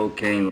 Cocaine